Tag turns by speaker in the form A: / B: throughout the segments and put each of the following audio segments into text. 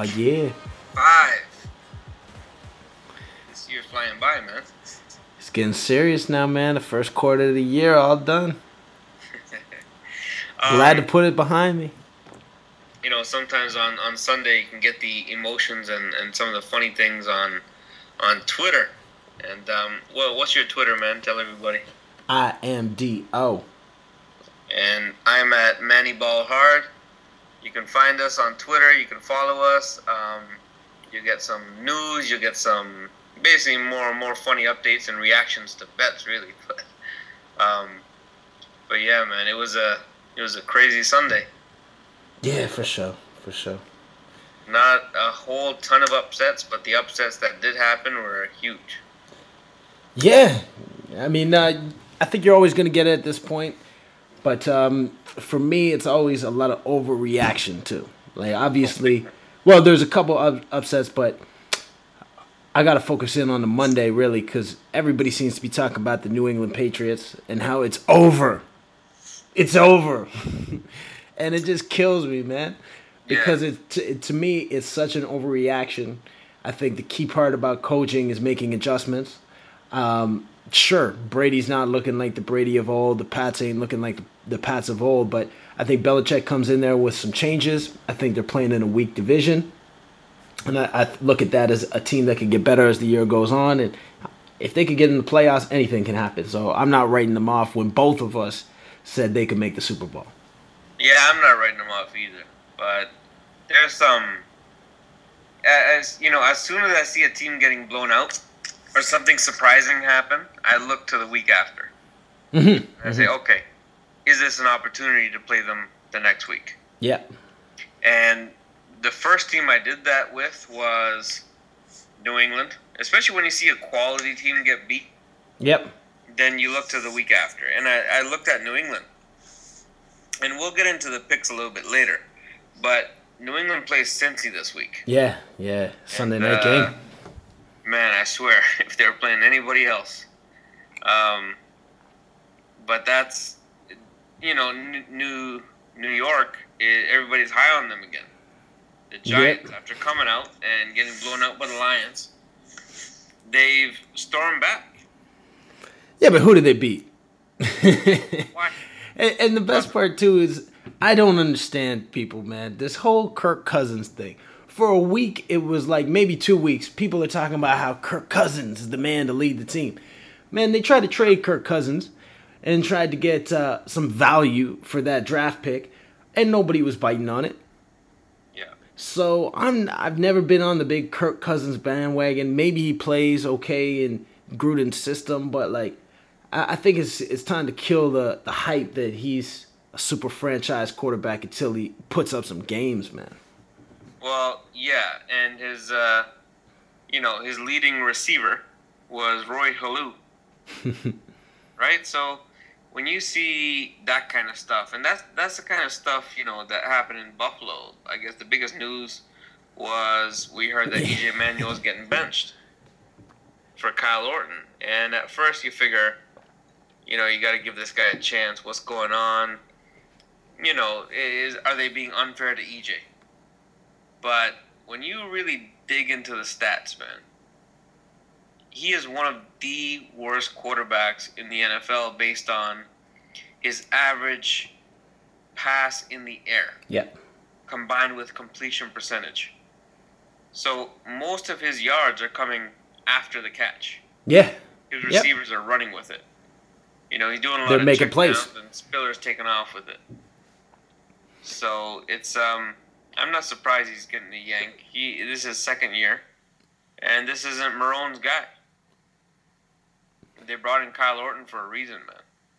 A: Oh yeah,
B: five. This year's flying by, man.
A: it's getting serious now, man. The first quarter of the year, all done. Glad to
B: Um,
A: put it behind me.
B: you know, sometimes on, on Sunday you can get the emotions and, and some of the funny things on on Twitter. And um, well, what's your Twitter, man? Tell everybody.
A: I am D O.
B: And I'm at Manny Ball Hard. You can find us on Twitter. You can follow us. Um, you get some news. You get some basically more and more funny updates and reactions to bets, really. But um, but yeah, man, it was a it was a crazy Sunday.
A: Yeah, for sure, for sure.
B: Not a whole ton of upsets, but the upsets that did happen were huge.
A: Yeah, I mean, uh, I think you're always gonna get it at this point, but um, for me, it's always a lot of overreaction too. Like obviously, well, there's a couple of upsets, but I gotta focus in on the Monday really because everybody seems to be talking about the New England Patriots and how it's over. It's over, and it just kills me, man, because it, it to me it's such an overreaction. I think the key part about coaching is making adjustments. Um, sure, Brady's not looking like the Brady of old. The Pats ain't looking like the, Pats of old. But I think Belichick comes in there with some changes. I think they're playing in a weak division, and I, I look at that as a team that can get better as the year goes on. And if they could get in the playoffs, anything can happen. So I'm not writing them off when both of us said they could make the Super Bowl.
B: Yeah, I'm not writing them off either. But there's some, as you know, as soon as I see a team getting blown out or something surprising happen, I look to the week after.
A: Mm-hmm.
B: I say, okay, is this an opportunity to play them the next week?
A: Yeah.
B: And the first team I did that with was New England. Especially when you see a quality team get beat,
A: Yep.
B: then you look to the week after. And I, I looked at New England. And we'll get into the picks a little bit later. But New England plays Cincy this week.
A: Yeah. Yeah. Sunday
B: And,
A: night
B: uh,
A: game.
B: Man, I swear, if they were playing anybody else. Um, but that's, you know, New New York. everybody's high on them again. The Giants, after coming out and getting blown out by the Lions, they've stormed back.
A: Yeah, but who did they beat? And, and the best part too is I don't understand people, man. This whole Kirk Cousins thing. For a week, it was like maybe two weeks. People are talking about how Kirk Cousins is the man to lead the team. Man, they tried to trade Kirk Cousins and tried to get uh, some value for that draft pick, and nobody was biting on it.
B: Yeah.
A: So I'm I've never been on the big Kirk Cousins bandwagon. Maybe he plays okay in Gruden's system, but like I, I think it's it's time to kill the the hype that he's a super franchise quarterback until he puts up some games, man.
B: Well, yeah, and his, uh, you know, his leading receiver was Roy Helu, right? So when you see that kind of stuff, and that's that's the kind of stuff you know that happened in Buffalo. I guess the biggest news was we heard that EJ Manuel is getting benched for Kyle Orton, and at first you figure, you know, you got to give this guy a chance. What's going on? You know, is are they being unfair to EJ? But when you really dig into the stats, man, he is one of the worst quarterbacks in the NFL based on his average pass in the air
A: Yep.
B: combined with completion percentage. So most of his yards are coming after the catch.
A: Yeah.
B: His
A: Yep.
B: receivers are running with it. You know, he's doing a lot
A: They're
B: of
A: making plays.
B: and Spiller's taking off with it. So it's um I'm not surprised he's getting the yank. He this is his second year. And this isn't Marrone's guy. They brought in Kyle Orton for a reason, man.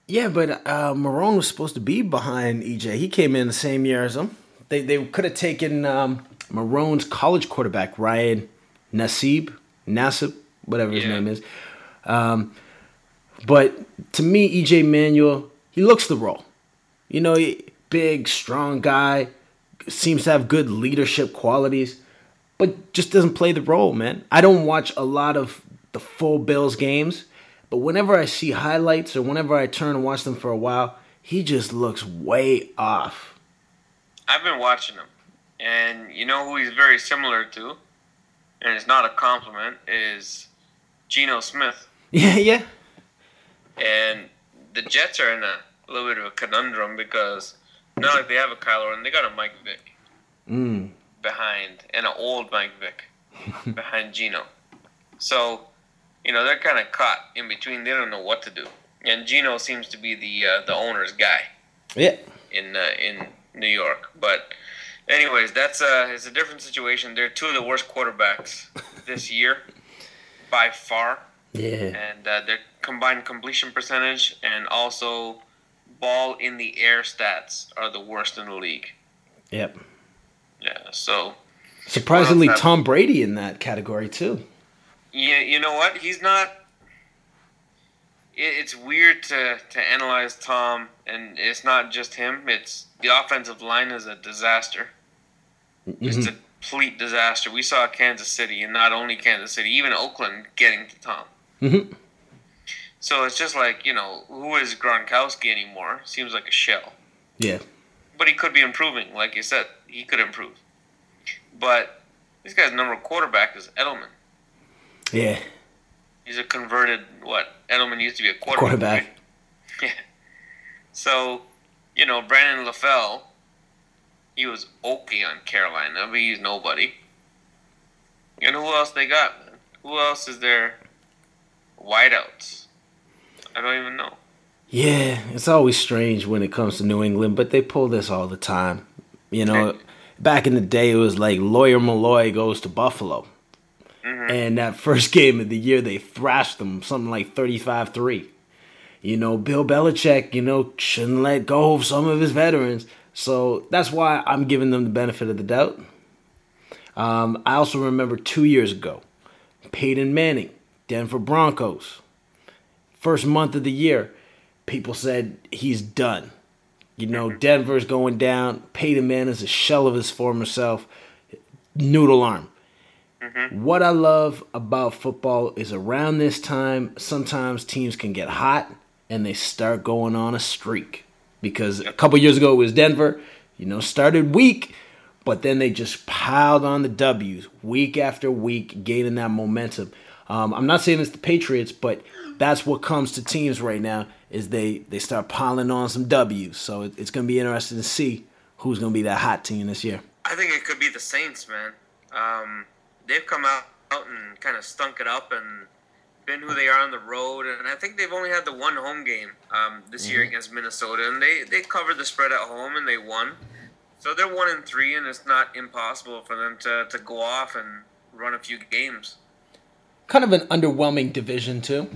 A: Yeah, but uh, Marone was supposed to be behind EJ. He came in the same year as him. They they could have taken um, Marrone's college quarterback Ryan Nassib, Nassib, whatever his
B: Yeah.
A: name is. Um, but to me, EJ Manuel, he looks the role. You know, he- big, strong guy, seems to have good leadership qualities, but just doesn't play the role, man. I don't watch a lot of the full Bills games, but whenever I see highlights or whenever I turn and watch them for a while, he just looks way off.
B: I've been watching him, and you know who he's very similar to, and it's not a compliment, is Geno Smith.
A: Yeah, yeah.
B: And the Jets are in a little bit of a conundrum because not like they have a Kyle Orton, they got a Mike Vick
A: Mm.
B: behind, and an old Mike Vick behind Geno. So, you know, they're kind of caught in between. They don't know what to do. And Geno seems to be the uh, the owner's guy
A: Yeah.
B: in uh, in New York. But, anyways, that's uh, it's a different situation. They're two of the worst quarterbacks this year by far,
A: Yeah.
B: and uh, their combined completion percentage and also ball in the air stats are the worst in the league.
A: Yep.
B: Yeah, so
A: Surprisingly, Tom Brady in that category too.
B: Yeah, you know what? He's not. It, it's weird to to analyze Tom, and it's not just him. It's the offensive line is a disaster. Just
A: Mhm.
B: a complete disaster. We saw Kansas City, and not only Kansas City, even Oakland getting to Tom.
A: Mhm.
B: So it's just like you know, who is Gronkowski anymore? Seems like a shell.
A: Yeah.
B: But he could be improving, like you said. He could improve. But this guy's number quarterback is Edelman.
A: Yeah.
B: He's a converted what? Edelman used to be a quarterback.
A: Quarterback.
B: right? Yeah. So, you know, Brandon LaFell, he was okay on Carolina, but he's nobody. And who else they got. Who else is there? Wideouts. I don't even know.
A: Yeah, it's always strange when it comes to New England, but they pull this all the time. You know, back in the day, it was like Lawyer Milloy goes to Buffalo.
B: Mhm.
A: And that first game of the year, they thrashed them something like 35 3. You know, Bill Belichick, you know, shouldn't let go of some of his veterans. So that's why I'm giving them the benefit of the doubt. Um, I also remember two years ago, Peyton Manning, Denver Broncos. First month of the year, people said he's done. You know, Denver's going down. Peyton Manning's a shell of his former self. Noodle arm. What I love about football is around this time, sometimes teams can get hot and they start going on a streak. Because a couple years ago it was Denver, you know, started weak, but then they just piled on the W's week after week, gaining that momentum. Um, I'm not saying it's the Patriots, but that's what comes to teams right now is they they start piling on some W's. So it, it's going to be interesting to see who's going to be that hot team this year.
B: I think it could be the Saints, man. Um, they've come out, out and kind of stunk it up and been who they are on the road. And I think they've only had the one home game um, this year against Minnesota, and they they covered the spread at home and they won. So they're one and three, and it's not impossible for them to, to go off and run a few games.
A: kind of an underwhelming division too.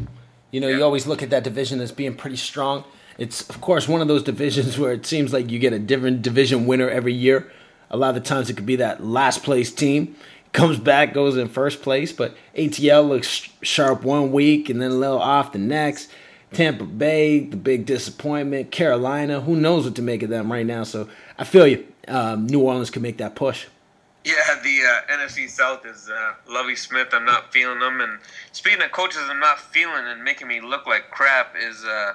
A: You know, you always look at that division as being pretty strong. It's of course one of those divisions where it seems like you get a different division winner every year. A lot of the times it could be that last place team comes back, goes in first place, but ATL looks sharp one week and then a little off the next. Tampa Bay, the big disappointment. Carolina, who knows what to make of them right now? So I feel you. Um, New Orleans can make that push.
B: Yeah, the uh, NFC South is uh, Lovie Smith. I'm not feeling them. And speaking of coaches, I'm not feeling and making me look like crap is uh,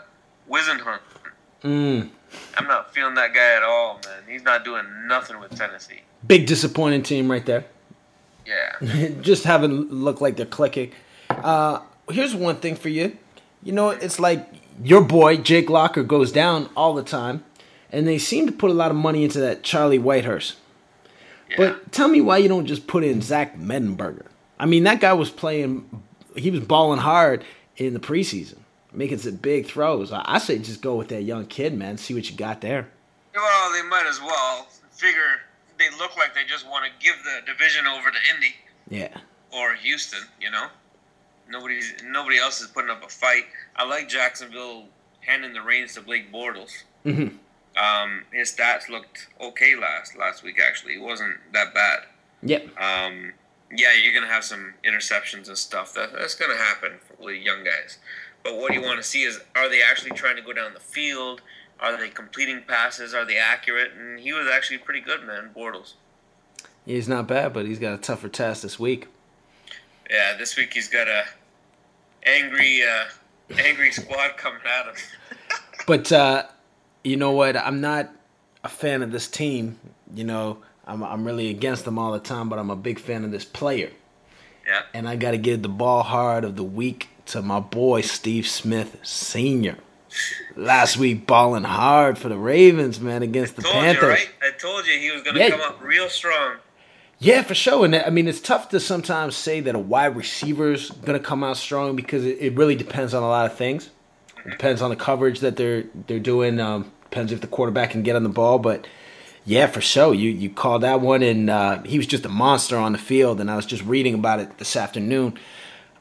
B: Whisenhunt.
A: Mm.
B: I'm not feeling that guy at all, man. He's not doing nothing with Tennessee.
A: Big disappointing team right there.
B: Yeah.
A: just haven't looked like they're clicking. Uh, here's one thing for you. You know, it's like your boy Jake Locker goes down all the time, and they seem to put a lot of money into that Charlie Whitehurst.
B: Yeah.
A: But tell me why you don't just put in Zach Mettenberger. I mean, that guy was playing, he was balling hard in the preseason, making some big throws. I, I say just go with that young kid, man. See what you got there.
B: well, they might as well figure they look like they just want to give the division over to Indy
A: Yeah.
B: or Houston. You know, nobody's nobody else is putting up a fight. I like Jacksonville handing the reins to Blake Bortles.
A: hmm
B: Um, his stats looked okay last last week. Actually, it wasn't that bad.
A: Yep.
B: Um, yeah, you're gonna have some interceptions and stuff. That that's gonna happen for with young guys. But what you want to see is are they actually trying to go down the field? Are they completing passes? Are they accurate? And he was actually pretty good, man. Bortles.
A: He's not bad, but he's got a tougher task this week.
B: Yeah, this week he's got a angry, uh, angry squad coming at him.
A: But uh, you know what? I'm not. a fan of this team. You know, I'm I'm really against them all the time, but I'm a big fan of this player.
B: Yeah.
A: And I got to give the ball hard of the week to my boy Steve Smith Senior. Last week, balling hard for the Ravens, man, against the
B: told
A: Panthers.
B: you, right? I told you he was gonna
A: Yeah.
B: come up real strong.
A: Yeah, for sure. And I mean, it's tough to sometimes say that a wide receiver's going to come out strong because it, it really depends on a lot of things. It depends on the coverage that they're they're doing. Um, depends if the quarterback can get on the ball. But yeah, for sure, you you called that one, and uh, he was just a monster on the field. And I was just reading about it this afternoon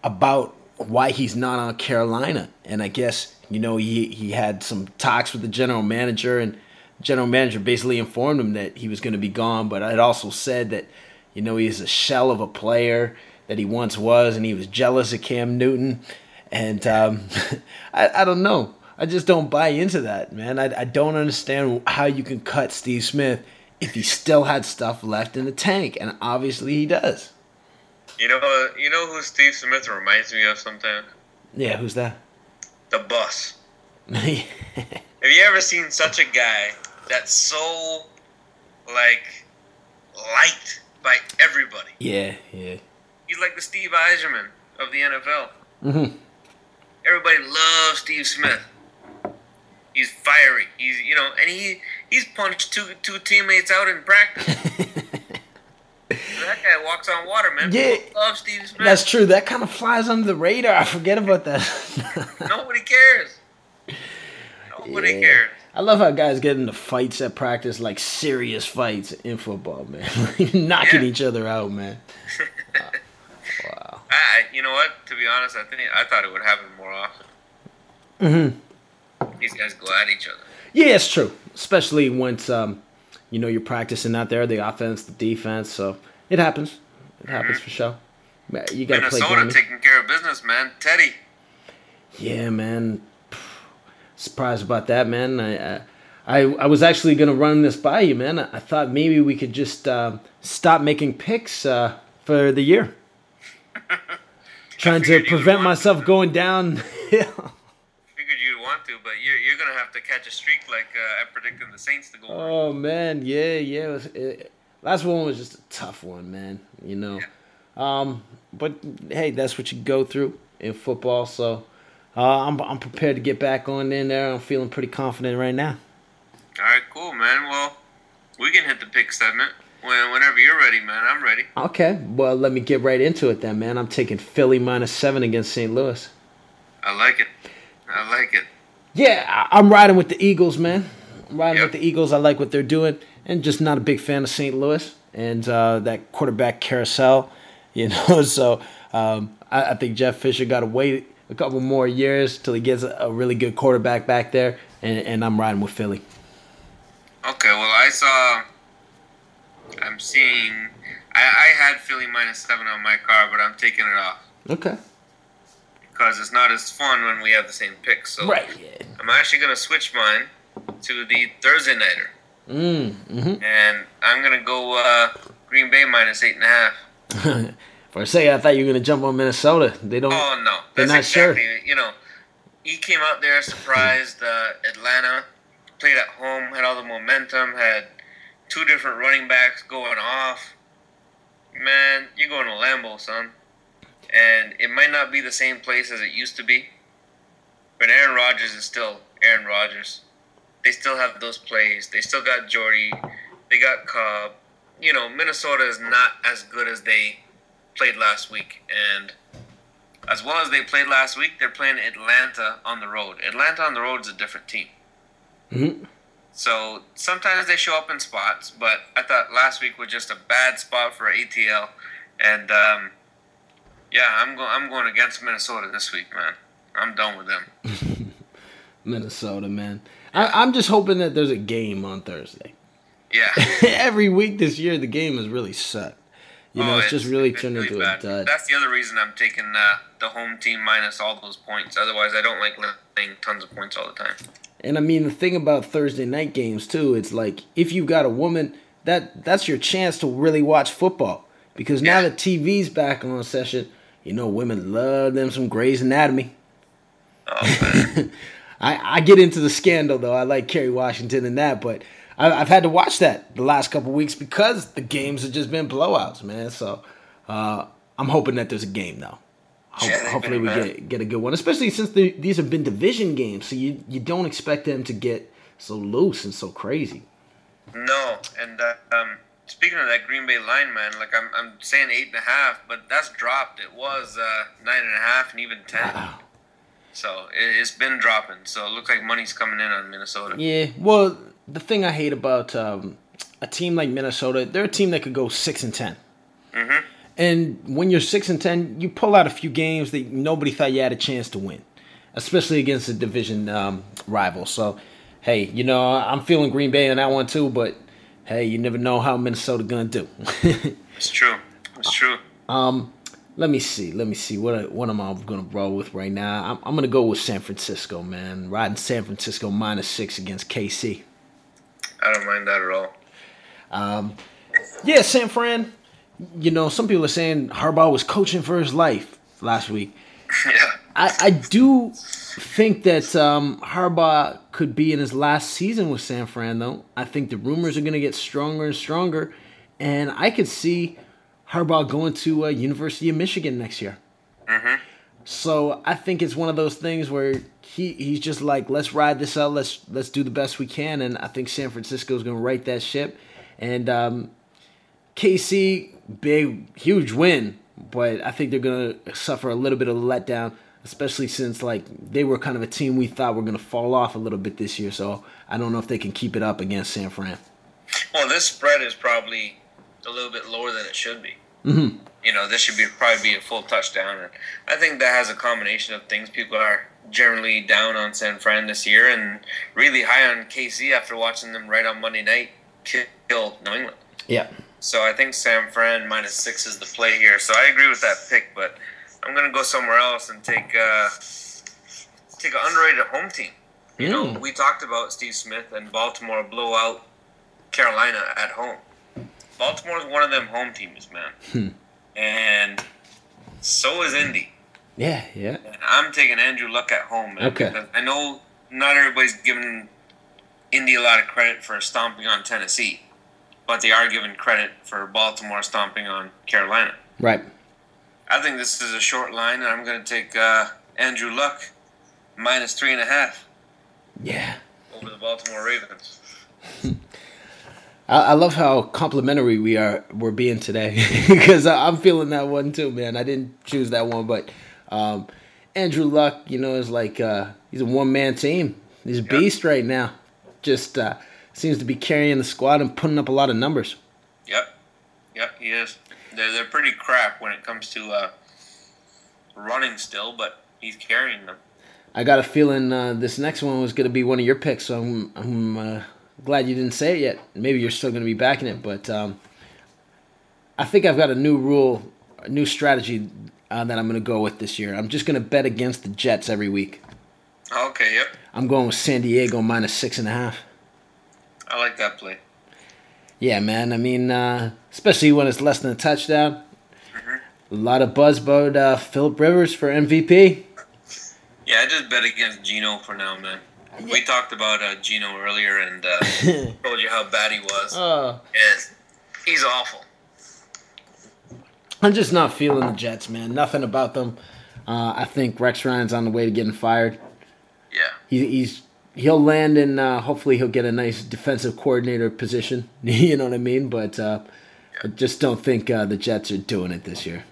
A: about why he's not on Carolina. And I guess you know he he had some talks with the general manager, and general manager basically informed him that he was going to be gone. But it also said that you know he's a shell of a player that he once was, and he was jealous of Cam Newton. And um, I, I don't know. I just don't buy into that, man. I, I don't understand how you can cut Steve Smith if he still had stuff left in the tank, and obviously he does.
B: You know, you know who Steve Smith reminds me of sometimes?
A: Yeah, who's that?
B: The bus. Have you ever seen such a guy that's so like liked by everybody?
A: yeah, yeah.
B: He's like the Steve Yzerman of the NFL.
A: Mm-hmm.
B: Everybody loves Steve Smith. He's fiery. He's you know, and he he's punched two two teammates out in practice. that guy walks on water, man.
A: Yeah.
B: People love Steve Smith.
A: That's true. That kind of flies under the radar. I forget about that.
B: Nobody cares. Nobody
A: Yeah.
B: cares.
A: I love how guys get into fights at practice, like serious fights in football, man. Knocking
B: Yeah.
A: each other out, man.
B: I, you know what? To be honest, I think I thought it would happen more often.
A: Mm-hmm.
B: These guys go at each other.
A: Yeah, it's true. Especially once um, you know you're practicing out there, the offense, the defense. So it happens. It happens for sure. You got to play
B: Minnesota taking care of business, man. Teddy.
A: Yeah, man. Surprised about that, man. I, I, I, I was actually gonna run this by you, man. I, I thought maybe we could just uh, stop making picks uh, for the year. Trying to
B: figured you would
A: prevent myself going down.
B: Figured you'd want to, but you're, you're gonna have to catch a streak like uh, I predicted the Saints to go. on.
A: oh man, yeah, yeah. It was, it, last one was just a tough one, man. You know. Um, but hey, that's what you go through in football. So uh, I'm I'm prepared to get back on in there. I'm feeling pretty confident right now.
B: All right, cool, man. Well, we can hit the pick segment when, whenever you're ready, man. I'm ready.
A: Okay, well, let me get right into it then, man. I'm taking Philly minus seven against St. Louis.
B: I like it. I like it.
A: Yeah, I'm riding with the Eagles, man. I'm riding
B: Yep.
A: with the Eagles. I like what they're doing, and just not a big fan of St. Louis and uh, that quarterback carousel. You know, so um, I, I think Jeff Fisher got to wait a couple more years till he gets a, a really good quarterback back there, and, and I'm riding with Philly.
B: Okay, well, I saw. I'm seeing. I, I had Philly minus seven on my car, but I'm taking it off
A: Okay.
B: because it's not as fun when we have the same pick. So
A: Right. Yeah.
B: I'm actually gonna switch mine to the Thursday nighter,
A: Mm. Mm-hmm.
B: and I'm gonna go uh, Green Bay minus eight and a half.
A: For a second, I thought you were gonna jump on Minnesota. They don't.
B: Oh no,
A: They're
B: that's
A: not sure.
B: you know. He came out there surprised uh, Atlanta, played at home, had all the momentum, had two different running backs going off. Man, you're going to Lambeau, son, and it might not be the same place as it used to be, but Aaron Rodgers is still Aaron Rodgers. They still have those plays. They still got Jordy. They got Cobb. You know, Minnesota is not as good as they played last week, and as well as they played last week, they're playing Atlanta on the road. Atlanta on the road is a different team.
A: Mhm.
B: So sometimes they show up in spots, but I thought last week was just a bad spot for ATL, and um, yeah, I'm going. I'm going against Minnesota this week, man. I'm done with them.
A: Minnesota, man. I, I'm just hoping that there's a game on Thursday.
B: Yeah,
A: Every week this year, the game has really sucked. You know,
B: Oh,
A: it's, just really
B: it's
A: turned
B: really
A: into
B: bad.
A: a dud.
B: That's the other reason I'm taking uh, the home team minus all those points. Otherwise, I don't like laying tons of points all the time.
A: And I mean, the thing about Thursday night games too, it's like if you've got a woman, that that's your chance to really watch football because now
B: Yeah.
A: that TV's back on session, you know, women love them some Grey's Anatomy.
B: Oh.
A: I, I get into the scandal though. I like Kerry Washington and that, but I, have had to watch that the last couple weeks because the games have just been blowouts, man. So uh, I'm hoping that there's a game though. Yeah, hopefully we get get a good one, especially since the, these have been division games, so you you don't expect them to get so loose and so crazy.
B: No, and uh, um, speaking of that Green Bay line, man, like I'm I'm saying eight and a half, but that's dropped. It was uh, nine and a half and even ten. Wow. So it, has been dropping. So it looks like money's coming in on Minnesota.
A: Yeah. Well, the thing I hate about um, a team like Minnesota, they're a team that could go six and 10
B: mm-hmm.
A: And when you're six and ten, you pull out a few games that nobody thought you had a chance to win, especially against a division um, rival. So, hey, you know I'm feeling Green Bay on that one too. But hey, you never know how Minnesota gonna do.
B: it's true. It's true.
A: Um, let me see. Let me see. What what am I gonna roll with right now? I'm, I'm gonna go with San Francisco, man. Riding San Francisco minus six against KC.
B: I don't mind that at all.
A: Um, yeah, San Fran you know, some people are saying Harbaugh was coaching for his life last week.
B: Yeah.
A: I, I do think that um, Harbaugh could be in his last season with San Fran, though. I think the rumors are going to get stronger and stronger, and I could see Harbaugh going to uh, University of Michigan next year.
B: Mm-hmm.
A: So I think it's one of those things where he, he's just like, let's ride this out, let's let's do the best we can, and I think San Francisco is going to right that ship, and um, KC big, huge win, but I think they're gonna suffer a little bit of a letdown, especially since like they were kind of a team we thought were gonna fall off a little bit this year. So I don't know if they can keep it up against San Fran.
B: Well, this spread is probably a little bit lower than it should be.
A: Mm-hmm.
B: You know, this should be probably be a full touchdown, and I think that has a combination of things. People are generally down on San Fran this year, and really high on KC after watching them right on Monday night kill New England.
A: Yeah.
B: So I think San Fran minus six is the play here. So I agree with that pick, but I'm gonna go somewhere else and take uh, take an underrated home team. You mm. know, we talked about Steve Smith and Baltimore blow out Carolina at home. Baltimore's one of them home teams, man.
A: Hmm.
B: And so is Indy.
A: Yeah, yeah.
B: And I'm taking Andrew Luck at home. Man,
A: okay.
B: I know not everybody's giving Indy a lot of credit for stomping on Tennessee but they are given credit for Baltimore stomping on Carolina.
A: Right.
B: I think this is a short line, and I'm going to take uh, Andrew Luck minus three and a half.
A: Yeah.
B: Over the Baltimore Ravens.
A: I love how complimentary we are we're being today because I'm feeling that one too, man. I didn't choose that one, but um, Andrew Luck, you know, is like uh, he's a one man team. He's a yep. beast right now. Just uh, seems to be carrying the squad and putting up a lot of numbers.
B: Yep, yep, he is. They're they're pretty crap when it comes to uh, running still, but he's carrying them.
A: I got a feeling uh, this next one was going to be one of your picks, so I'm I'm uh, glad you didn't say it yet. Maybe you're still going to be backing it, but um, I think I've got a new rule, a new strategy uh, that I'm going to go with this year. I'm just going to bet against the Jets every week.
B: Okay, yep.
A: I'm going with San Diego minus six and a half.
B: I like that play.
A: Yeah, man. I mean, uh, especially when it's less than a touchdown.
B: Mm-hmm.
A: A lot of buzz about uh, Philip Rivers for MVP.
B: Yeah, I just bet against Geno for now, man. Yeah. We talked about uh, Geno earlier and uh, told you how bad he was.
A: Oh.
B: And he's awful.
A: I'm just not feeling the Jets, man. Nothing about them. Uh, I think Rex Ryan's on the way to getting fired.
B: Yeah.
A: He, he's he'll land and uh, hopefully he'll get a nice defensive coordinator position. you know what I mean? But uh, yeah. I just don't think uh, the Jets are doing it this year.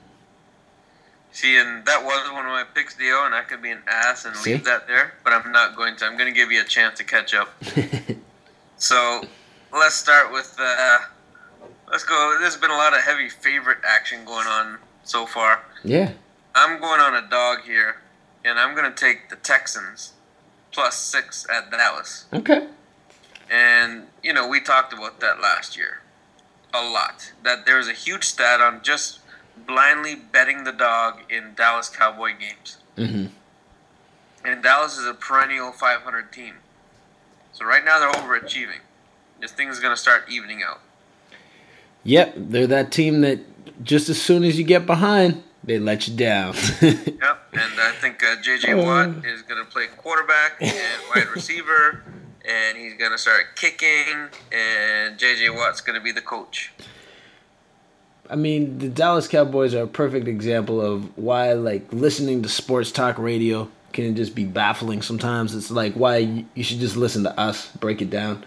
B: See, and that was one of my picks, Dio, and I could be an ass and See? leave that there, but I'm not going to. I'm going to give you a chance to catch up. so let's start with. Uh, let's go. There's been a lot of heavy favorite action going on so far.
A: Yeah.
B: I'm going on a dog here, and I'm going to take the Texans plus six at Dallas.
A: Okay.
B: And, you know, we talked about that last year a lot. That there was a huge stat on just blindly betting the dog in Dallas Cowboy games.
A: Mm-hmm.
B: And Dallas is a perennial 500 team. So right now they're overachieving. This thing is going to start evening out.
A: Yep, they're that team that just as soon as you get behind, they let you down.
B: yep, and I think uh, J.J. Watt is going to play quarterback and wide receiver, and he's gonna start kicking, and J.J. Watt's gonna be the coach.
A: I mean, the Dallas Cowboys are a perfect example of why, like, listening to sports talk radio can just be baffling sometimes. It's like why you should just listen to us break it down.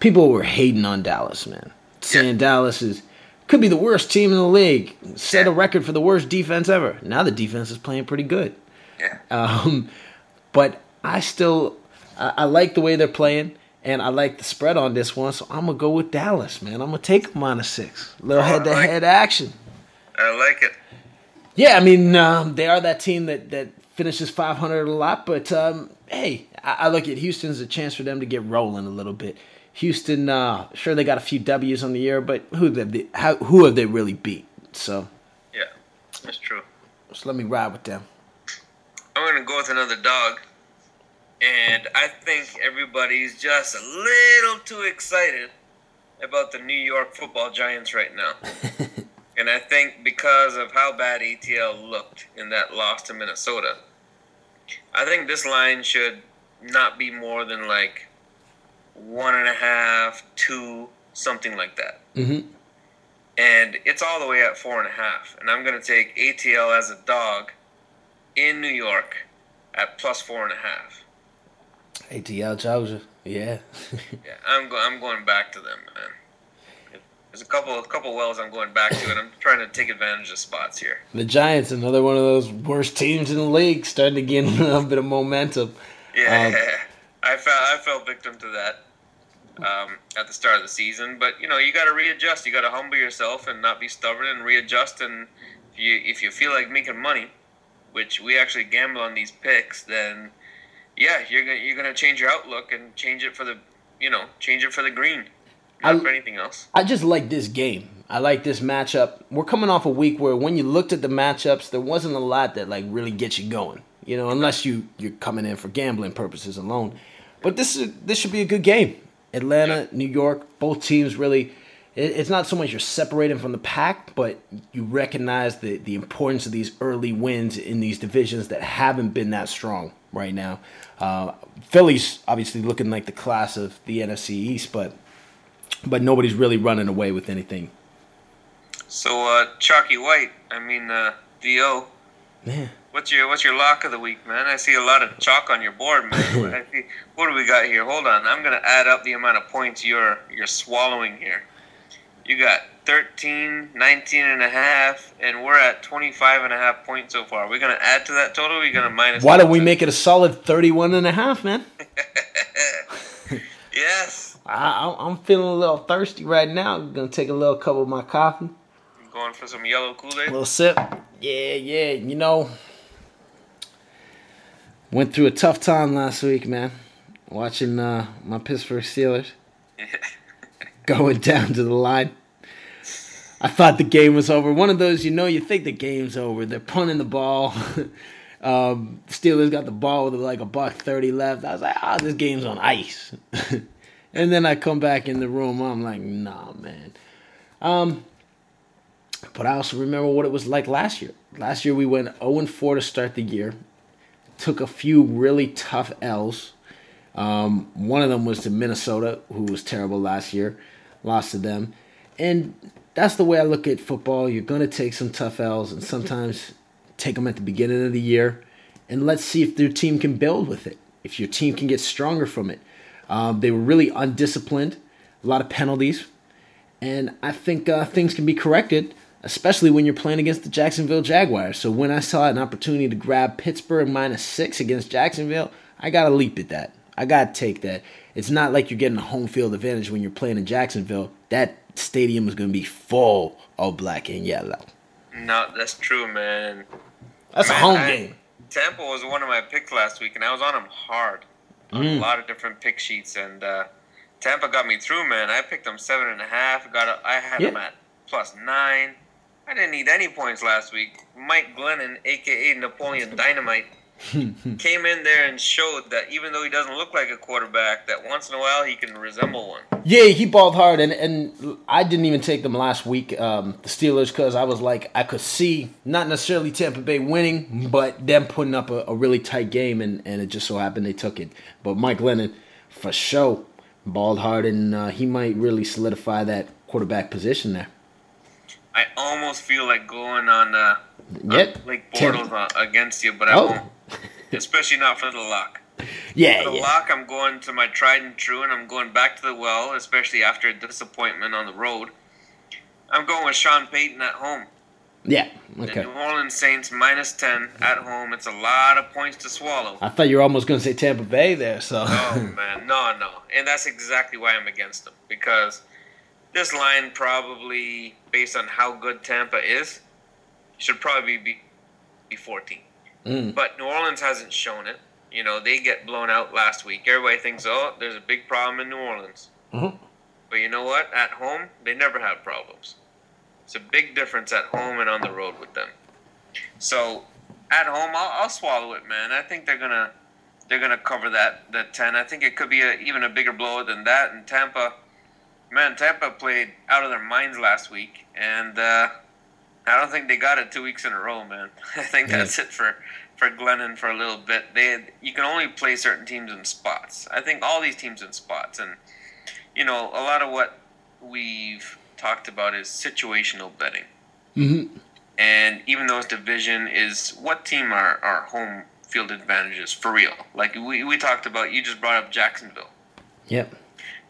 A: People were hating on Dallas, man, saying yeah. Dallas is could be the worst team in the league, set yeah. a record for the worst defense ever. Now the defense is playing pretty good.
B: Yeah.
A: Um, but I still I, I like the way they're playing. And I like the spread on this one, so I'm gonna go with Dallas, man. I'm gonna take them on a six. Little head to head action.
B: I like it.
A: Yeah, I mean um, they are that team that that finishes 500 a lot, but um, hey, I, I, look at Houston as a chance for them to get rolling a little bit. Houston, uh, sure they got a few W's on the year, but who have they, how, who have they really beat? So
B: yeah, that's true.
A: So let me ride with them.
B: I'm gonna go with another dog and I think everybody's just a little too excited about the New York Football Giants right now. and I think because of how bad ATL looked in that loss to Minnesota, I think this line should not be more than like one and a half, two, something like that.
A: Mm-hmm.
B: And it's all the way at four and a half. And I'm going to take ATL as a dog in New York at plus four and a half.
A: ATL Georgia, yeah.
B: yeah, I'm go- I'm going back to them, man. There's a couple a couple wells I'm going back to, and I'm trying to take advantage of spots here.
A: The Giants, another one of those worst teams in the league, starting to gain a little bit of momentum.
B: Yeah, um, I fell I fell victim to that um, at the start of the season, but you know you got to readjust. You got to humble yourself and not be stubborn and readjust. And if you if you feel like making money, which we actually gamble on these picks, then yeah, you're gonna you're gonna change your outlook and change it for the you know change it for the green, not I, for anything else.
A: I just like this game. I like this matchup. We're coming off a week where when you looked at the matchups, there wasn't a lot that like really gets you going. You know, unless you you're coming in for gambling purposes alone. But this is this should be a good game. Atlanta, yeah. New York, both teams really. it's not so much you're separating from the pack, but you recognize the the importance of these early wins in these divisions that haven't been that strong right now. Uh, Philly's obviously looking like the class of the NFC East, but but nobody's really running away with anything.
B: So, uh, Chalky White, I mean, uh, Do.
A: Man.
B: What's your what's your lock of the week, man? I see a lot of chalk on your board, man. see, what do we got here? Hold on, I'm gonna add up the amount of points you're you're swallowing here. You got 13, 19 and a half, and we're at 25 and a half points so far. Are we going to add to that total? Or are we going to minus?
A: Why don't we make it a solid 31 and a half, man?
B: yes.
A: I, I'm feeling a little thirsty right now. I'm going to take a little cup of my coffee.
B: I'm going for some yellow Kool-Aid?
A: A little sip. Yeah, yeah. You know, went through a tough time last week, man. Watching uh, my Pittsburgh Steelers. going down to the line I thought the game was over. One of those, you know, you think the game's over. They're punting the ball. um, Steelers got the ball with like a buck thirty left. I was like, ah, oh, this game's on ice. and then I come back in the room. I'm like, nah, man. Um, but I also remember what it was like last year. Last year we went 0 4 to start the year. Took a few really tough L's. Um, one of them was to Minnesota, who was terrible last year. Lost to them. And that's the way I look at football. You're going to take some tough L's and sometimes take them at the beginning of the year. And let's see if their team can build with it, if your team can get stronger from it. Um, they were really undisciplined, a lot of penalties. And I think uh, things can be corrected, especially when you're playing against the Jacksonville Jaguars. So when I saw an opportunity to grab Pittsburgh minus six against Jacksonville, I got to leap at that. I got to take that. It's not like you're getting a home field advantage when you're playing in Jacksonville. That stadium is going to be full of black and yellow.
B: No, that's true, man.
A: That's man, a home I, game.
B: Tampa was one of my picks last week, and I was on them hard on mm. a lot of different pick sheets, and uh, Tampa got me through, man. I picked them seven and a half. Got a, I had yeah. them at plus nine. I didn't need any points last week. Mike Glennon, aka Napoleon Dynamite, came in there and showed that even though he doesn't look like a quarterback, that once in a while he can resemble one.
A: Yeah, he balled hard, and and I didn't even take them last week, um, the Steelers, because I was like I could see not necessarily Tampa Bay winning, but them putting up a, a, really tight game, and and it just so happened they took it. But Mike Glennon, for sure, balled hard, and uh, he might really solidify that quarterback position there.
B: I almost feel like going on uh,
A: Yep.
B: like Bortles uh, against you, but I
A: Oh.
B: won't. Especially not for the lock.
A: Yeah,
B: For the
A: yeah.
B: lock, I'm going to my tried and true, and I'm going back to the well, especially after a disappointment on the road. I'm going with Sean Payton at home.
A: Yeah.
B: The
A: Okay.
B: New Orleans Saints minus 10 at home. It's a lot of points to swallow.
A: I thought you were almost going to say Tampa Bay there. So.
B: Oh man, no, no, and that's exactly why I'm against them because this line probably, based on how good Tampa is, should probably be be 14.
A: Mm.
B: But New Orleans hasn't shown it. You know, they get blown out last week. Everybody thinks, oh, there's a big problem in New Orleans.
A: Mhm.
B: But you know what? At home, they never have problems. It's a big difference at home and on the road with them. So at home, I'll, I'll swallow it, man. I think they're gonna they're gonna cover that that ten. I think it could be a, even a bigger blow than that. And Tampa, man, Tampa played out of their minds last week, and uh, I don't think they got it two weeks in a row, man. I think
A: Yeah.
B: that's it for for Glennon for a little bit. They had, you can only play certain teams in spots. I think all these teams in spots, and you know a lot of what we've talked about is situational betting.
A: hmm
B: And even though it's division is what team are our home field advantages for real? Like we, we talked about, you just brought up Jacksonville.
A: Yep.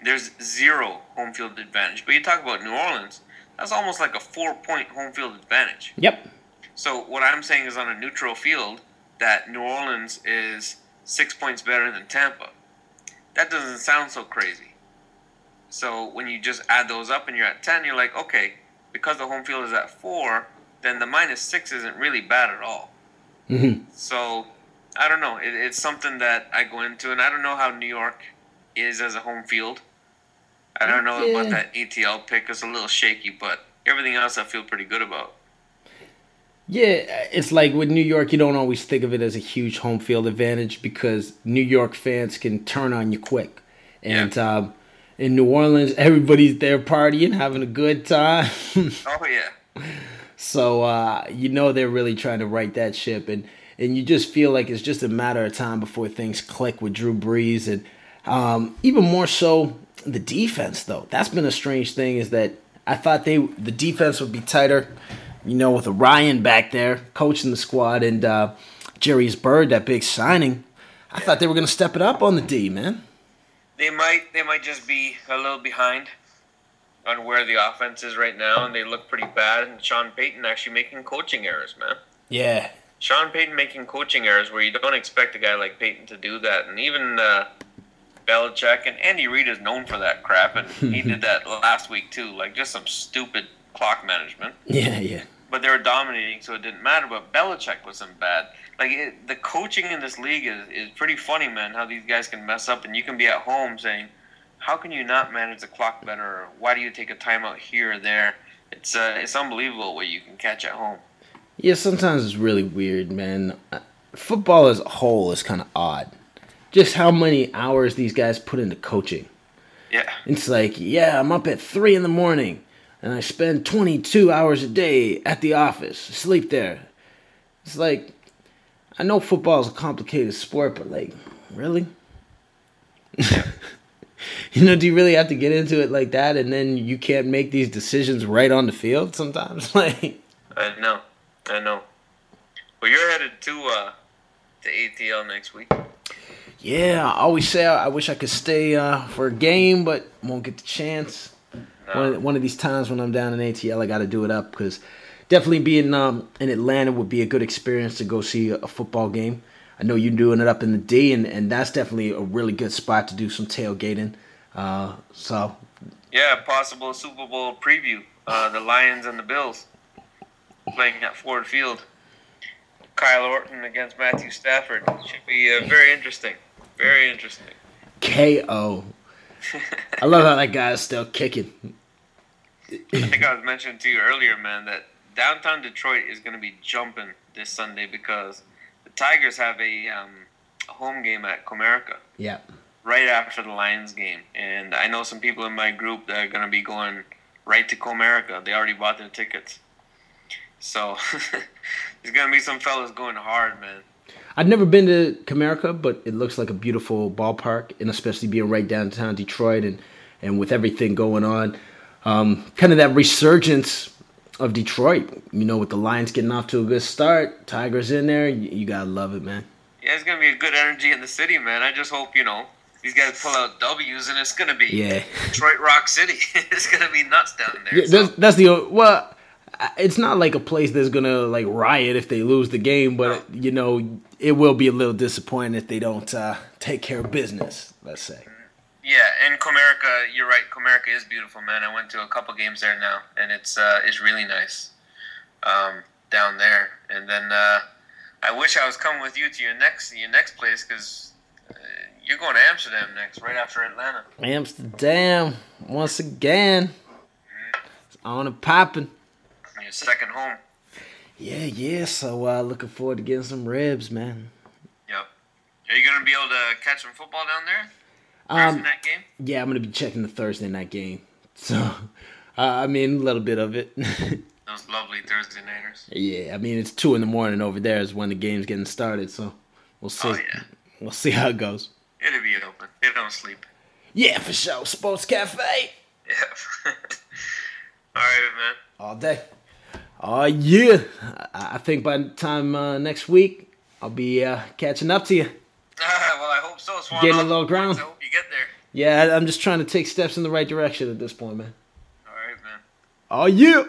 B: There's zero home field advantage. But you talk about New Orleans, that's almost like a four point home field advantage.
A: Yep.
B: So what I'm saying is on a neutral field that New Orleans is six points better than Tampa. That doesn't sound so crazy. So when you just add those up and you're at ten, you're like, okay, because the home field is at four, then the minus six isn't really bad at all.
A: hmm
B: So I don't know. It, it's something that I go into, and I don't know how New York is as a home field. I don't know
A: Yeah.
B: about that ATL pick. It's a little shaky, but everything else I feel pretty good about.
A: Yeah, it's like with New York, you don't always think of it as a huge home field advantage because New York fans can turn on you quick. And um, in New Orleans, everybody's there partying, having a good time.
B: Oh yeah.
A: so uh, you know they're really trying to right that ship, and and you just feel like it's just a matter of time before things click with Drew Brees, and um, even more so the defense. Though that's been a strange thing is that I thought they the defense would be tighter, you know, with Ryan back there coaching the squad and uh, Jairus Byrd, that big signing. I thought they were going to step it up on the D, man.
B: They might they might just be a little behind on where the offense is right now, and they look pretty bad. And Sean Payton actually making coaching errors, man.
A: Yeah,
B: Sean Payton making coaching errors where you don't expect a guy like Payton to do that, and even uh, Belichick and Andy Reid is known for that crap, and he did that last week too, like just some stupid clock management.
A: yeah, yeah.
B: But they were dominating, so it didn't matter. But Belichick was some bad. Like it, the coaching in this league is, is pretty funny, man. How these guys can mess up, and you can be at home saying, "How can you not manage the clock better? Or why do you take a timeout here or there?" It's uh, it's unbelievable what you can catch at home.
A: Yeah, sometimes it's really weird, man. Uh, Football as a whole is kind of odd. Just how many hours these guys put into coaching.
B: Yeah.
A: It's like, yeah, I'm up at 3 in the morning and I spend 22 hours a day at the office, sleep there. It's like, I know football is a complicated sport, but like, really? you know, do you really have to get into it like that and then you can't make these decisions right on the field sometimes? Like,
B: I know, I know. Well, you're headed to uh, to ATL next week.
A: Yeah, I always say I, I wish I could stay uh, for a game, but won't get the chance. One, of, one of these times when I'm down in ATL, I got to do it up because definitely being um, in Atlanta would be a good experience to go see a, a football game. I know you're doing it up in the D, and, and that's definitely a really good spot to do some tailgating. Uh, so,
B: Yeah, possible Super Bowl preview. Uh, the Lions and the Bills playing at Ford Field. Kyle Orton against Matthew Stafford should be uh, very interesting. Very interesting.
A: KO. I love how that guy is still kicking.
B: I think I was mentioning to you earlier, man, that downtown Detroit is going to be jumping this Sunday because the Tigers have a, um, a home game at Comerica
A: Yeah.
B: right after the Lions game, and I know some people in my group that are going to be going right to Comerica. They already bought their tickets, so there's going to be some fellas going hard, man.
A: I've never been to Comerica, but it looks like a beautiful ballpark, and especially being right downtown Detroit and and with everything going on, um, kind of that resurgence of Detroit. You know, with the Lions getting off to a good start, Tigers in there, you, you gotta love it, man.
B: Yeah, it's gonna be a good energy in the city, man. I just hope you know these guys pull out W's, and it's gonna be
A: Yeah.
B: Detroit Rock City. it's gonna be nuts down there.
A: Yeah,
B: so-
A: that's, that's the well. It's not like a place that's gonna like riot if they lose the game, but you know it will be a little disappointing if they don't uh, take care of business. Let's say.
B: Yeah, and Comerica, you're right. Comerica is beautiful, man. I went to a couple games there now, and it's uh, it's really nice um, down there. And then uh, I wish I was coming with you to your next your next place because uh, you're going to Amsterdam next, right after Atlanta.
A: Amsterdam once again. It's on and popping.
B: Your second home.
A: Yeah, yeah. So uh, looking forward to getting some ribs, man.
B: Yep. Are you gonna be able to catch some football down there? Thursday
A: Um,
B: night game.
A: yeah, I'm gonna be checking the Thursday night game. So, uh, I mean, a little bit of it.
B: Those lovely Thursday nighters.
A: yeah, I mean, it's two in the morning over there is when the game's getting started. So, we'll see.
B: Oh yeah,
A: We'll see how it goes.
B: it'll be open. They don't sleep.
A: Yeah, for sure. Sports Cafe
B: Yeah. All right, man.
A: all day. Oh yeah. I, think by the time uh, next week, I'll be uh, catching up to you.
B: well, I hope so. Swan.
A: Getting a little ground.
B: I hope you get there.
A: Yeah, I'm just trying to take steps in the right direction at this point, man.
B: All right, man.
A: Oh yeah.